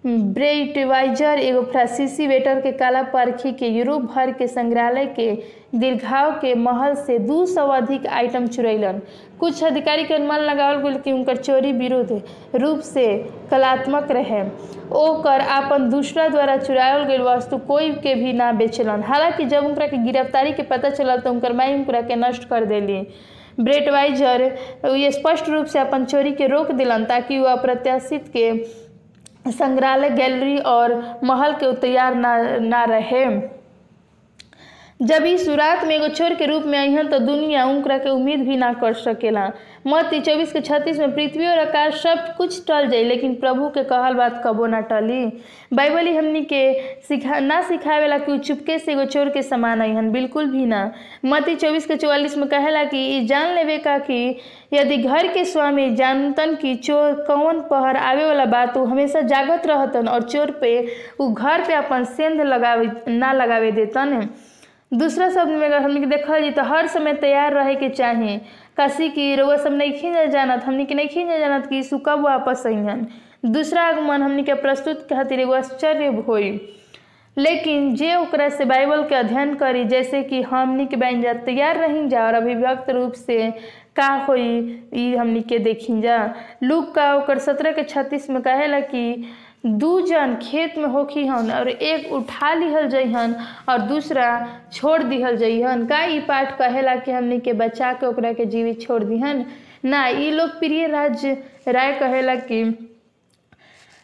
ब्रेटवाइजर एगो फ्रांसीसी वेटर के काला पारखी के यूरोप भर के संग्रहालय के दीर्घाव के महल से दू सौ अधिक आइटम चुरैलन। कुछ अधिकारी के अनुमान लगावल गेल कि उनकर चोरी विरुद्ध रूप से कलात्मक रहे। ओकर आपन दूसरा द्वारा चुरावल गेल वस्तु कोई के भी ना बेचलन। हालाँकि जब उनकरा के गिरफ्तारी के पता चलल तो उनकर माई उनकरा के नष्ट कर दिली। ब्रेटवाइजर ये स्पष्ट रूप से अपन चोरी के रोक दिलन ताकि वह अप्रत्याशित के संग्रहालय, गैलरी और महल के तैयार ना ना रहे। जब ई सुरात में एगो चोर के रूप में अहन तो दुनिया उनकरा के उम्मीद भी ना कर सकेला। मत चौबीस के छत्तीस में पृथ्वी और आकाश सब कुछ टल जाई, लेकिन प्रभु के कहल बात कबो ना टली। बाइबल ही हमनी के सिखा, ना सिखावेला कि चुपके से एगो चोर के समान अहन बिल्कुल भी ना। मती चौबीस के चौवालीस में कहेला कि ई जान लेवे का कि यदि घर के स्वामी जानतन कि चोर कौन पहर आवे वाला बात, उ हमेशा जागत रहतन और चोर पे उ घर पे अपन सेंध लगावे, ना लगावे देतन। दूसरा शब्द में अगर हमने देखल जी तो हर समय तैयार रहे के चाही काशी की रउआ सब नहीं न जानत, हमने के नहीं खींच जानत कि यीशु कब वापस अइहन दूसरा आगमन हमने के प्रस्तुत खातिर एगो आश्चर्य होई। लेकिन जे ओकरा से बाइबल के अध्ययन करी, जैसे कि हमनी के बन जा तैयार रही जा और अभिव्यक्त रूप से का होई, ई के देखी जा। लूक का ओकर सत्रह के छत्तीस में कहेला कि दू जन खेत में होखी हन और एक उठा लिहल जइहन और दूसरा छोड़ दिहल जइहन का ई पाठ कहेला कि हमनी के बचा के ओकरा के जीवित छोड़ दिहन ना, ई लोकप्रिय राज्य राय कहेला कि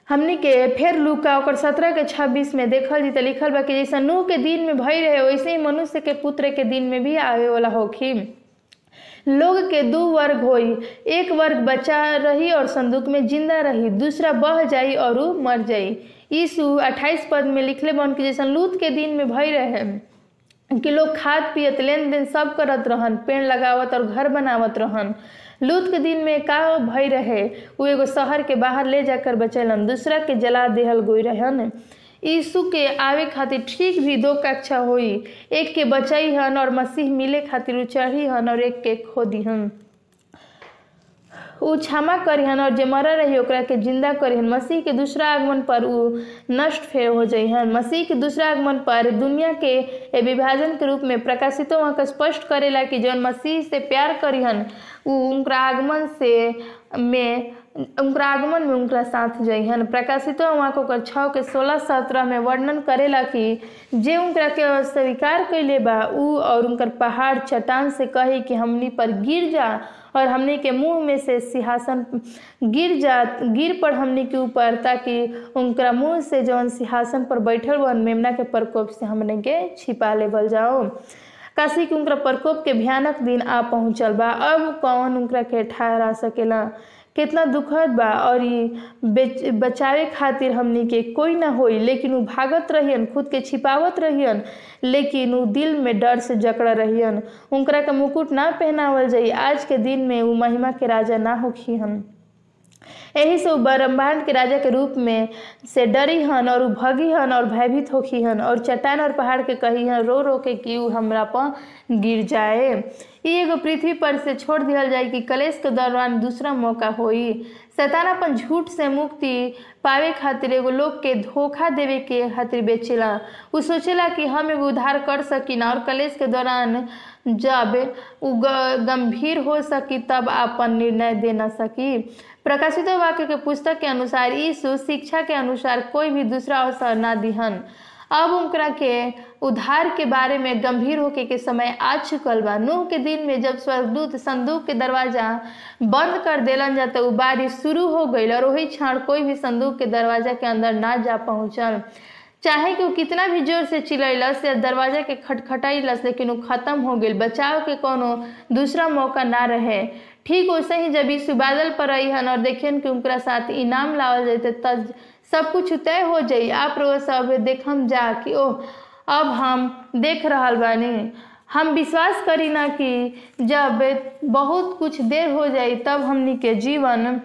हमनी के फिर लूका ओकर सत्रह के छब्बीस में देखल जी तो लिखल बा कि जैसा नूह के दिन में भय रहे, वैसे ही मनुष्य के पुत्र के दिन में भी आवे वाला होखी लोग के दो वर्ग होई। एक वर्ग बचा रही और संदूक में ज़िंदा रही, दूसरा बह जाई और उ मर जाई। यीशु 28 पद में लिखले बन कि जैसा लूत के दिन में भय रहे कि लोग खाद पियत लेन देन सब करत रहन, पेड़ लगावत और घर बनावत रहन। लूत के दिन में का भय रहे वो एगो शहर के बाहर ले जाकर बचैलन, दूसरा के जला देहल गोई रहन। यीशु के आवे खातिर ठीक भी दो कक्षा होई। एक के बचाई हन और मसीह मिले खातिर उ चढ़ी हन और एक के खो दिहन उ क्षमा करी हन और जे मरल रही ओकरा के ज़िंदा करी हन। मसीह के दूसरा आगमन पर उ नष्ट फेर हो जइहन मसीह के दूसरा आगमन पर दुनिया के विभाजन के रूप में प्रकाशितो वहाँ के स्पष्ट करेला कि जौन मसीह से प्यार करिहन उ उनका आगमन से में उनका आगमन में उनका साथ जइहन प्रकाशितो वहाँ को छः के सोलह सत्रह में वर्णन करेला कि जे उनका के स्वीकार कैले बा उ और उनकर पहाड़ चट्टान से कही कि हमनी पर गिर जा और हमनी के मुँह में से सिंहासन गिर जा, गिर पर हमनी के ऊपर ताकि उनका मुँह से जौन सिंहासन पर बैठल वन मेमना के प्रकोप से हमने के छिपा लेवल जाओ। काशी के उनका प्रकोप के भयानक दिन आ पहुँचल बा। अब कौन उनका के ठहरा सकेला? कितना दुखद बा, और ये बचावे खातिर हमनी के कोई ना होई, लेकिन उ भागत रहियन, खुद के छिपावत रहियन, लेकिन उ दिल में डर से जकड़ा रहियन। उनकरा के मुकुट ना पहनावल जाई, आज के दिन में उ महिमा के राजा ना होखी हन यही से ब्रह्मांड के राजा के रूप में से डरी हन और भगी हन और भयभीत होखी हन और चट्टान और पहाड़ के कही हन रो रो के कि हमरा पर गिर जाए। ई एगो पृथ्वी पर से छोड़ दिहल जाए कि कलेश के दौरान दूसरा मौका होई। शैतान अपन झूठ से मुक्ति पावे खातिर एगो लोग के धोखा देवे के खातिर बेचेला। उ सोचेला कि हम एगो उद्धार कर सकीना और कलेश के दौरान जब उ गंभीर हो सकी, तब अपन निर्णय दे न सकी। प्रकाशित वाक्य के पुस्तक के अनुसार यीशु शिक्षा के अनुसार कोई भी दूसरा अवसर ना दिहन। अब उनकरा के उद्धार के बारे में गंभीर होके के समय आ चुकल बा। नूह के दिन में जब स्वर्गदूत संदूक के दरवाज़ा बंद कर देलन जा तो बारिश शुरू हो गई और वही क्षण कोई भी संदूक के दरवाज़ा के अंदर ना जा पहुंचल। चाहे कि वो कितना भी ज़ोर से चिल्लस या दरवाज़ा के खटखटाइलस, लेकिन वो खत्म हो गई बचाव के कोनो दूसरा मौका ना रहे। ठीक वैसे ही जब इस बादल पर आई हन और देखियन कि उनकरा साथ इनाम लावल जाते, तब सब कुछ तय हो जाई। आप लोग सब देखम जा कि ओह अब हम देख रहा बानी। हम विश्वास करी ना कि जब बहुत कुछ देर हो जाई, तब हमनी के जीवन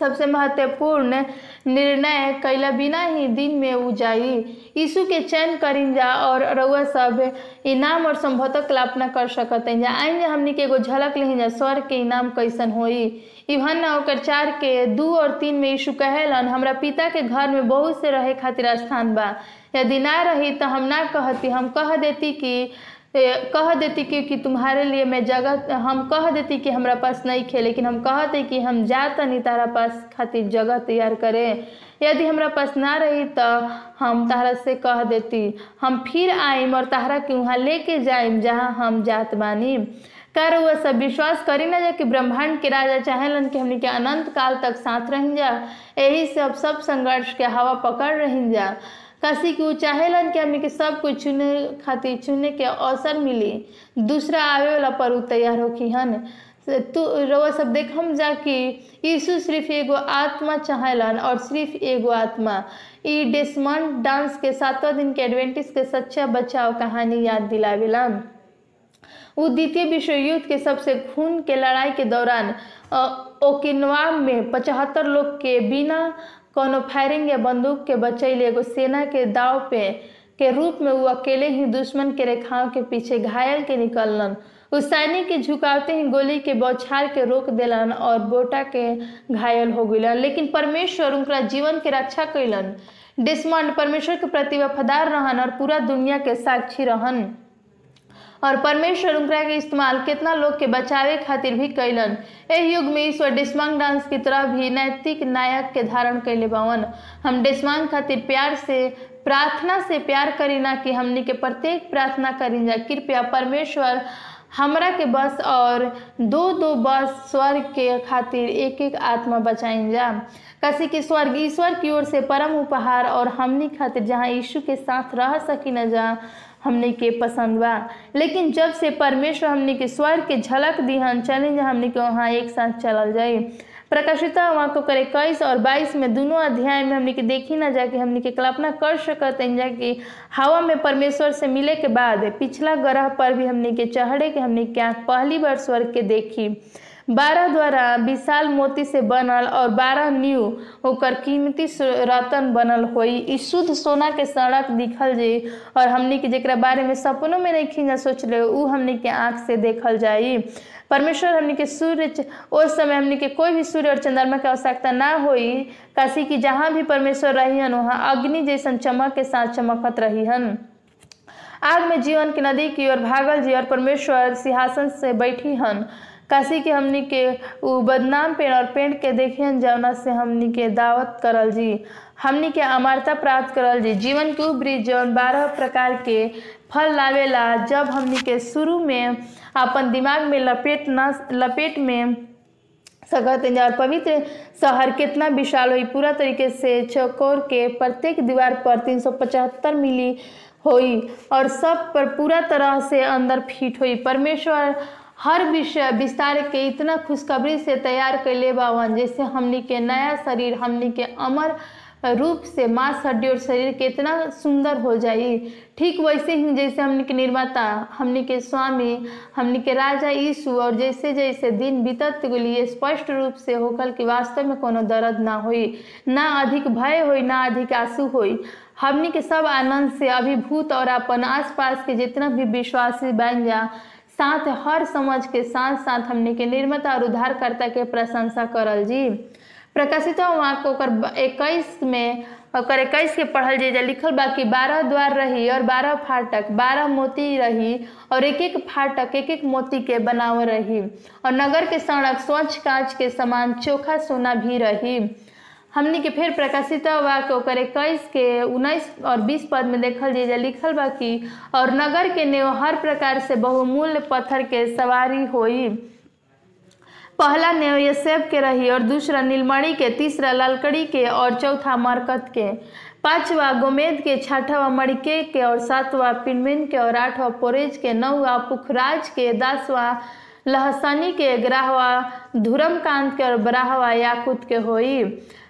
सबसे महत्वपूर्ण निर्णय कैला बिना ही दिन में उ जाई। यीशु के चयन करीन जा और रउआ सब इनाम और संभवतः कल्पना कर सकते जा। आइन जा हमनी के एगो झलक लेही जा, स्वर्ग के इनाम कैसन होई। इवन ओकर चार के दू और तीन में यीशु कहेलन हमरा पिता के घर में बहुत से रहे खातिर स्थान बा। यदि ना रही तो हम ना कहती। हम कह देती कि कह देती कि, कि तुम्हारे लिए मैं जगह हम कह देती कि हमरा पास नहीं खे लेकिन हम कहते कि हम जा तनी तारा पास खातिर जगह तैयार करें। यदि हमरा पास ना रही तो हम तारा से कह देती। हम फिर आइम और तारा के वहाँ लेके जाइम जहाँ हम जात बानी। कर वह सब विश्वास करी ना जा कि ब्रह्मांड के राजा चाहेलन कि हमने के अनंत काल तक साथ रह जा। यही से अब सब संघर्ष के हवा पकड़ रही जा। काशी के चाहेलन कि हमने के सब कुछ चुने खातिर चुने के अवसर मिली। दूसरा आवे वाला पर उ तैयार होखी हन। तू रवा सब देख हम जा कि यीशु सिर्फ़ एगो आत्मा चाहेलन और सिर्फ़ एगो आत्मा। ई डेसमंड डांस के सातों दिन के एडवेंटिस के सच्चा बचाव कहानी याद दिलावेला वो द्वितीय विश्व युद्ध के सबसे खून के लड़ाई के दौरान ओकिनवा में पचहत्तर लोग के बिना कोनो फायरिंग या बंदूक के बचैले एगो सेना के दाव पे, के रूप में वो अकेले ही दुश्मन के रेखाओं के पीछे घायल के निकलन उस सैनिक के झुकावते ही गोली के बौछार के रोक दिलन और बोटा के घायल हो गलन लेकिन परमेश्वर उनका जीवन के रक्षा कैलन डिस्मंड, परमेश्वर के प्रति वफादार रहन और पूरा दुनिया के साक्षी रहन। और परमेश्वर उनकरा के इस्तेमाल कितना लोग के बचावे खातिर भी कैलन एह युग में ईश्वर डिस्मांग डांस की तरह भी नैतिक नायक के धारण कैले बावन। हम डिस्मांग खातिर प्यार से, प्रार्थना से प्यार करी ना कि हमनी के प्रत्येक प्रार्थना करी जा। कृपया परमेश्वर हमरा के बस और दो दो बस स्वर्ग के खातिर एक एक आत्मा बचाइन जा। कसी की स्वर्ग ईश्वर की ओर से परम उपहार और हमनी खातिर जहाँ यीशु के साथ रह सकी न जा हमने के पसंद बा। लेकिन जब से परमेश्वर हमने के स्वर्ग के झलक दिहन चले जा हमने के वहाँ एक साथ चलल जाए प्रकाशिता वहाँ को करे इक्कीस और बाईस में दोनों अध्याय में हमने के देखी ना जाके हमने के कल्पना कर सकते हैं जाके हवा में परमेश्वर से मिले के बाद पिछला ग्रह पर भी हमने के चढ़े के हमने के आँख पहली बार स्वर्ग के देखी। बारह द्वारा विशाल मोती से बनल और बारह न्यू होकर कीमती रतन बनल ई शुद्ध सोना के सड़क दिखल जे और हमनी के जरा बारे में सपनों में नहीं खींचा सोच रहे उ हमनी के आँख से देखल जाई। परमेश्वर हमनी के सूर्य उस समय हमनी के कोई भी सूर्य और चंद्रमा के आवश्यकता ना होई, काशी की जहाँ भी परमेश्वर रही हन वहाँ अग्नि जैसन चमक के साथ चमकत रही हन आग में जीवन की नदी की ओर भागल जी और परमेश्वर सिंहासन से बैठी हन काशी के हमनी के उ बदनाम पेड़ और पेड़ के देखियन जौना से हमनी के दावत करल जी हमनी के अमरता प्राप्त करल जी जीवन के ब्रिज जौन बारह प्रकार के फल लावेला, जब हमनी के शुरू में अपन दिमाग में लपेट न लपेट में सकते और पवित्र शहर कितना विशाल हुई पूरा तरीके से चौकोर के प्रत्येक दीवार पर 375 मिली हुई और सब पर पूरा तरह से अंदर फिट हुई परमेश्वर हर विषय विस्तार के इतना खुशखबरी से तैयार कैले बावन जैसे हमनी के नया शरीर, हमनी के अमर रूप से मांस हड्डी और शरीर के इतना सुंदर हो जाई। ठीक वैसे ही जैसे हमने के निर्माता, हमने के स्वामी, हमने के राजा यीशु और जैसे जैसे दिन बीतत गई स्पष्ट रूप से होकर कि वास्तव में कोनो दर्द ना होई, ना अधिक भय होई, ना अधिक आँसू होई। हमने के सब आनंद से अभिभूत और अपन आसपास के जितना भी विश्वासी बन जा साथ, हर समझ के साथ साथ हमने के निर्माता और उद्धारकर्ता के प्रशंसा करल जी। प्रकाशित वाक्य ओकर इक्कीस में, ओकर इक्कीस के पढ़ल जे लिखल बा कि बारह द्वार रही और बारह फाटक, बारह मोती रही और एक एक फाटक एक एक मोती के बनाव रही। और नगर के सड़क, स्वच्छ कांच के समान, चोखा सोना भी रही। हमनी के फिर प्रकाशित वाक्य ओकर इक्कीस के उन्नीस और बीस पद में देखल जे, लिखल बा कि, और नगर के नेव हर प्रकार से बहुमूल्य पत्थर के सवारी होई। पहला नेव यसेब के रही और दूसरा नीलमणि के, तीसरा ललकड़ी के और चौथा मरकत के। पांचवा गोमेद के, छठवा मणिके के और सातवा पिनमिन के और आठवां पोरेज के, नौवा पुखराज के, दसवा लहसनी के ग्राहवा धुरमकांत के और ब्राहवा याकुत के होई।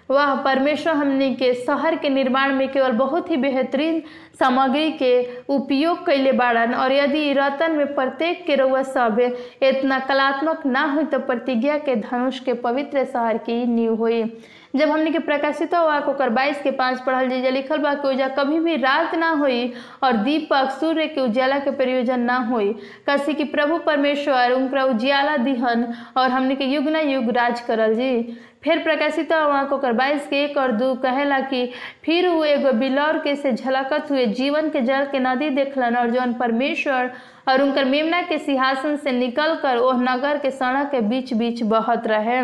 वह, परमेश्वर हमने के शहर के निर्माण में केवल बहुत ही बेहतरीन सामग्री के उपयोग कैले बाड़न, और यदि रतन में प्रत्येक के रउआ सब इतना कलात्मक ना हो तो प्रतिज्ञा के धनुष के पवित्र शहर की नींव हुई। जब हमने के प्रकाशित हुआ ओकर बाईस के पाँच पढ़ल जीजा लिखल बा कि उजा कभी भी रात ना होई और दीपक सूर्य के उजाला के प्रयोजन ना होई। कसी कि प्रभु परमेश्वर उनका उजियाला दिहन और हमने के युग ना युग राज करल जी। फिर प्रकाशित वहाँ ओकर बाईस के एक और दू कहेला कि, फिर वो एगो बिलौर के से झलकत हुए जीवन के जल के नदी देखलन और जौन परमेश्वर और उनकर मेमना के सिंहासन से निकल कर ओह नगर के सड़क के बीच बीच बहत रहे।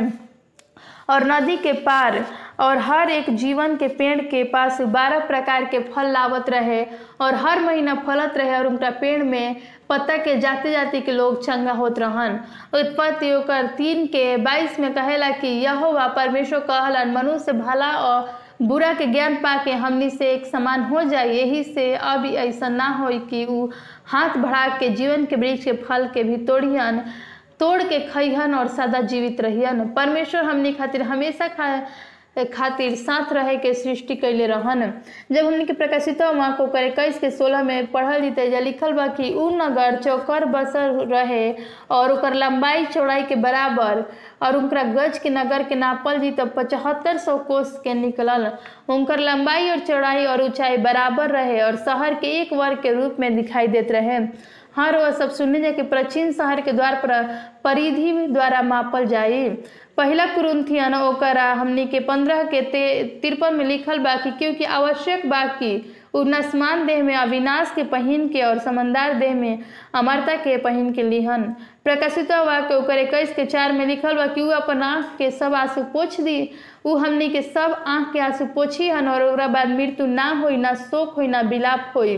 और नदी के पार और हर एक जीवन के पेड़ के पास बारह प्रकार के फल लावत रहे और हर महीना फलत रहे और उनका पेड़ में पत्ता के जाते जाते के लोग चंगा होत रहन। उत्पत्ति ओकर तीन के बाईस में कहेला कि यहोवा परमेश्वर कहलन, मनुष्य भला और बुरा के ज्ञान पाके हमनी से एक समान हो जाए, यही से अब ऐसा ना हो कि ऊ हाथ बढ़ा के जीवन के वृक्ष के फल के भी तोड़ियन। तोड़ के खइहन और सदा जीवित रहियन परमेश्वर हमनी खातिर हमेशा खा, खातिर साथ रहे के सृष्टि कैले रहन। जब हमने के प्रकाशित माँ को कर इक्कीस के सोलह में पढ़ल जीते जा लिखल बा कि उ नगर चौकर बसर रहे और ओकर लंबाई चौड़ाई के बराबर और उनका गज के नगर के नापल जी पचहत्तर सौ कोस के निकलल। उनकर लंबाई और चौड़ाई और ऊंचाई बराबर रहे और शहर के एक वर्ग के रूप में दिखाई देते रहे। हर वह सब सुनने जाए कि प्राचीन शहर के द्वार पर परिधि द्वारा मापल जाई। पहला कुरुंथियन ओकरा हमनी के पंद्रह के तिरपन में लिखल बाकी क्योंकि आवश्यक बा कि उ नस्मान देह में अविनाश के पहन के और समंदार देह में अमरता के पहन के लिहन। प्रकाशित बा के ओकर इक्कीस के चार में लिखल बा कि उ अपन आँख के सब आँसू पोछ दी। उ हमनी के सब आँख के आँसू पोछी हन और बाद मृत्यु ना होई, ना शोक होई, ना विलाप होई।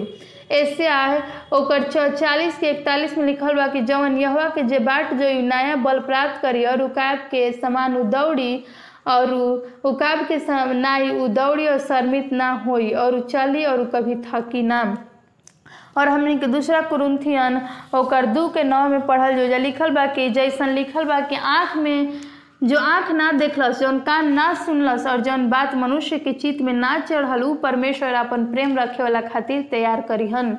ऐसे आए ओकर चौचालीस के इकतालीस में लिखल बा कि जवन यहवा के जे बाट जो नया बल प्राप्त करी और उकाब के समान उदौड़ी और उकाब के नाई उदौड़ी और शर्मित ना होई और चली और कभी थकी ना। और हमने के दूसरा कुरुंथियन ओकर दू के नौ में पढ़ल जो जा लिखल बा कि जैसन लिखल बा कि आँख में जो आँख ना देखलस, जौन कान ना सुनलस, और जौन बात मनुष्य के चित्त में ना चढ़ल, उ परमेश्वर अपन प्रेम रखे वाला खातिर तैयार करीहन।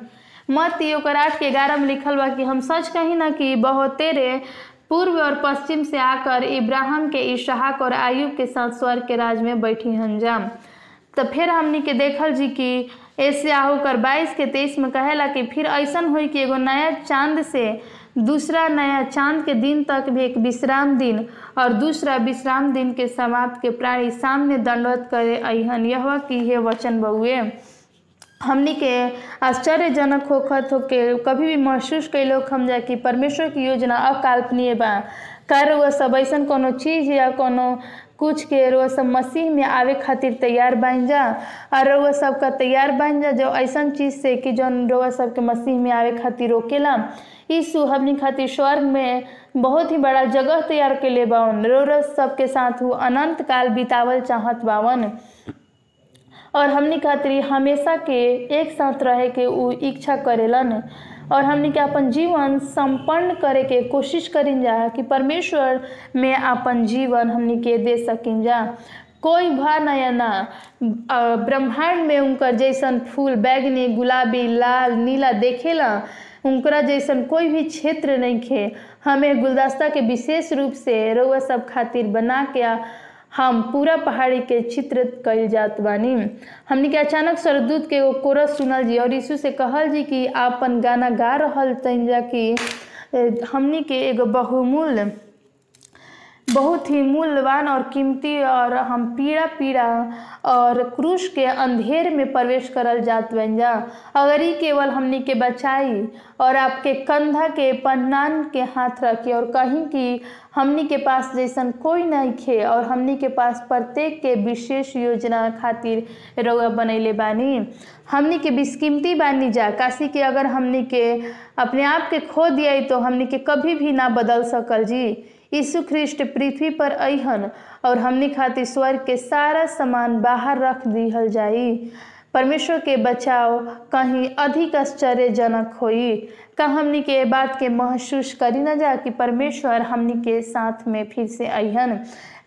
मत ओकर आठ के ग्यारह में लिखल बा कि हम सच कही ना कि बहुतेरे पूर्व और पश्चिम से आकर इब्राहिम के, इसहाक और आयुब के साथ स्वर्ग के राज में बैठी हन हंजाम तो फिर हमनी के देखल जी कि ऐसे होकर बाईस के तेईस में कहेला कि फिर ऐसा हुई कि एगो नया चाँद से दूसरा नया चाँद के दिन तक भी एक विश्राम दिन और दूसरा विश्राम दिन के समाप्त के प्राणी सामने दंडवत करे अहन यह की है वचन बहुए। हमने के आश्चर्यजनक होखत हो के कभी भी महसूस कैलो हम जा कि परमेश्वर की योजना अकाल्पनीय बा। कार वह सब ऐसा कोनो चीज़ या कोनो कुछ के रोज सब मसीह में आवे खातिर तैयार बन जा और रोज सब का तैयार बन जा, जो ऐसा चीज़ से कि जौन सब के मसीह में आवे खातिर रोकेला यीशु हमने खातिर स्वर्ग में बहुत ही बड़ा जगह तैयार के ले बावन। रोज सबके साथ वो अनंत काल बितावल चाहत बावन। और हमने खातिर हमेशा के एक साथ रहे के उ इच्छा करेलन। और हमनी के अपन जीवन संपन्न करे के कोशिश करिन जा कि परमेश्वर में अपन जीवन हमनी के दे सकिन जा। कोई भा नया ना ब्रह्मांड में उनकर जैसन फूल, बैगनी, गुलाबी, लाल, नीला देखेला, उनकरा जैसन कोई भी क्षेत्र नहीं खे। हमें गुलदस्ता के विशेष रूप से रउआ सब खातिर बना के हम पूरा पहाड़ी के चित्र कल जात बानी। हमने के अचानक सरदूत के एगो कोरस सुनल जी और यीशु से कहल जी कि, आपन गाना गा रहा तन जा कि हमने के एगो बहुमूल्य बहुत ही मूल्यवान और कीमती और हम पीड़ा पीड़ा और क्रूश के अंधेर में प्रवेश करल जात जा। अगर ही केवल हमनी के बचाई और आपके कंधा के पन्नान के हाथ रखे और कहीं कि हमनी के पास जैसन कोई नहीं खे और हमनी के पास प्रत्येक के विशेष योजना खातिर रउआ बनैले बानी। हमनी के बिस्कीमती बानी जा। काशी के अगर हमनी के अपने आप के खो दिया तो हमनी के कभी भी ना बदल सकल जी। यीशु ख्रिस्ट पृथ्वी पर अहन और हमनी खातिर स्वर्ग के सारा सामान बाहर रख दिहल जाई। परमेश्वर के बचाव कहीं अधिक आश्चर्यजनक होई। का हमनी के बात के महसूस करी न जा कि परमेश्वर हमनी के साथ में फिर से अहन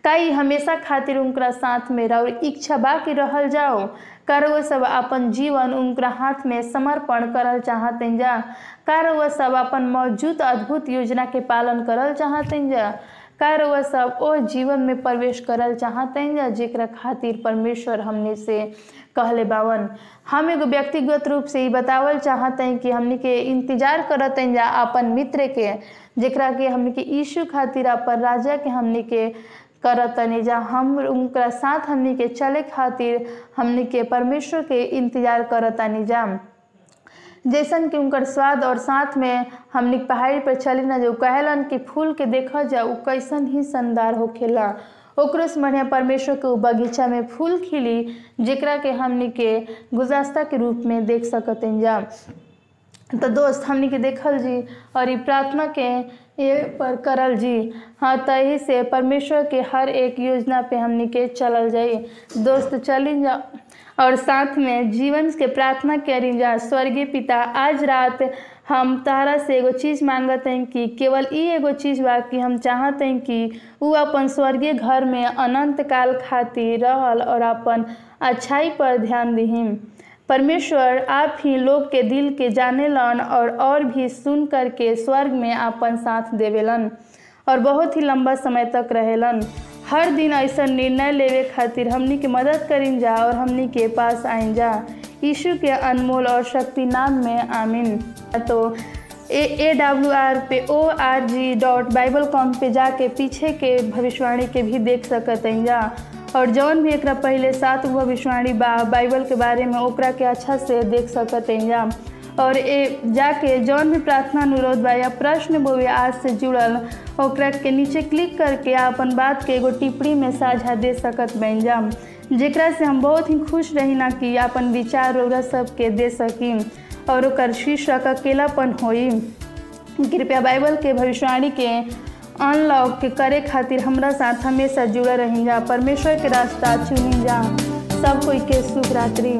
काई हमेशा खातिर उनका साथ में रह इच्छा बा कि रहल जाओ। कर वो सब अपन जीवन उनका हाथ में समर्पण करल चाहते जा। कर वो सब अपन मौजूद अद्भुत योजना के पालन करल चाहते जा। कार वह सब ओ जीवन में प्रवेश करल चाहते हैं जेकरा खातिर परमेश्वर हमने से कहले बावन। हम एगो व्यक्तिगत रूप से ही बतावल चाहते हैं कि हमने के इंतज़ार करत हैं जा अपन मित्र के, जेकरा के हमने के यीशु खातिर अपन राजा के हमने के करत तनी जा हम उनका साथ हमने के चले खातिर हमने के परमेश्वर के इंतज़ार करत तनी जा। जैसन कि उनकर स्वाद और साथ में हमने पहाड़ी पर चली ना जो कहलन कि फूल के देखा जा उ कैसन ही शानदार होखेला। ओकरो से बढ़िया परमेश्वर के बगीचा में फूल खिली, जेकरा के हमने के गुजास्ता के रूप में देख सकते जा। तो दोस्त, हमने के देखल जी और ये प्रार्थना के ये पर करल जी। हाँ तही से परमेश्वर के हर एक योजना पे हमने के चलल जाई। दोस्त, चली जा। और साथ में जीवन के प्रार्थना करी जा। स्वर्गीय पिता, आज रात हम तारा से एगो चीज़ मांगत हैं कि केवल ई एगो चीज़ बा कि हम चाहते हैं कि वो अपन स्वर्गीय घर में अनंत काल खातिर रहल और अपन अच्छाई पर ध्यान दीहिम परमेश्वर, आप ही लोग के दिल के जाने लन और और भी सुन करके स्वर्ग में अपन साथ देवेलन और बहुत ही लंबा समय तक रहेलन। हर दिन ऐसा निर्णय लेवे खातिर हमनी के मदद करीन जा और हमनी के पास आइन जा। यीशु के अनमोल और शक्ति नाम में आमीन। तो ए डब्ल्यू आर पे O R G dot bible com पे जाके पीछे के भविष्यवाणी के भी देख सकते हैं जा। और जौन भी एक पहले सात भविष्यवाणी बा, बाइबल के बारे में ओकरा के अच्छा से देख सकत हैं जा। और ए जाके जौन भी प्रार्थना अनुरोध बा या प्रश्न बोवे आज से जुड़ल, ओकरा के नीचे क्लिक करके अपन बात के एगो टिप्पणी में साझा दे सकत बन जा। जेकरा से हम बहुत ही खुश रही ना कि अपन विचार ओकरा सबके दे सकी और शीर्षक अकेलापन होई। कृपया बाइबल के भविष्यवाणी के अनलॉक करे खातिर हमरा साथ हमेशा जुड़े रहेंगे। परमेश्वर के रास्ता चुनी जा सब कोई के शुभ रात्रि।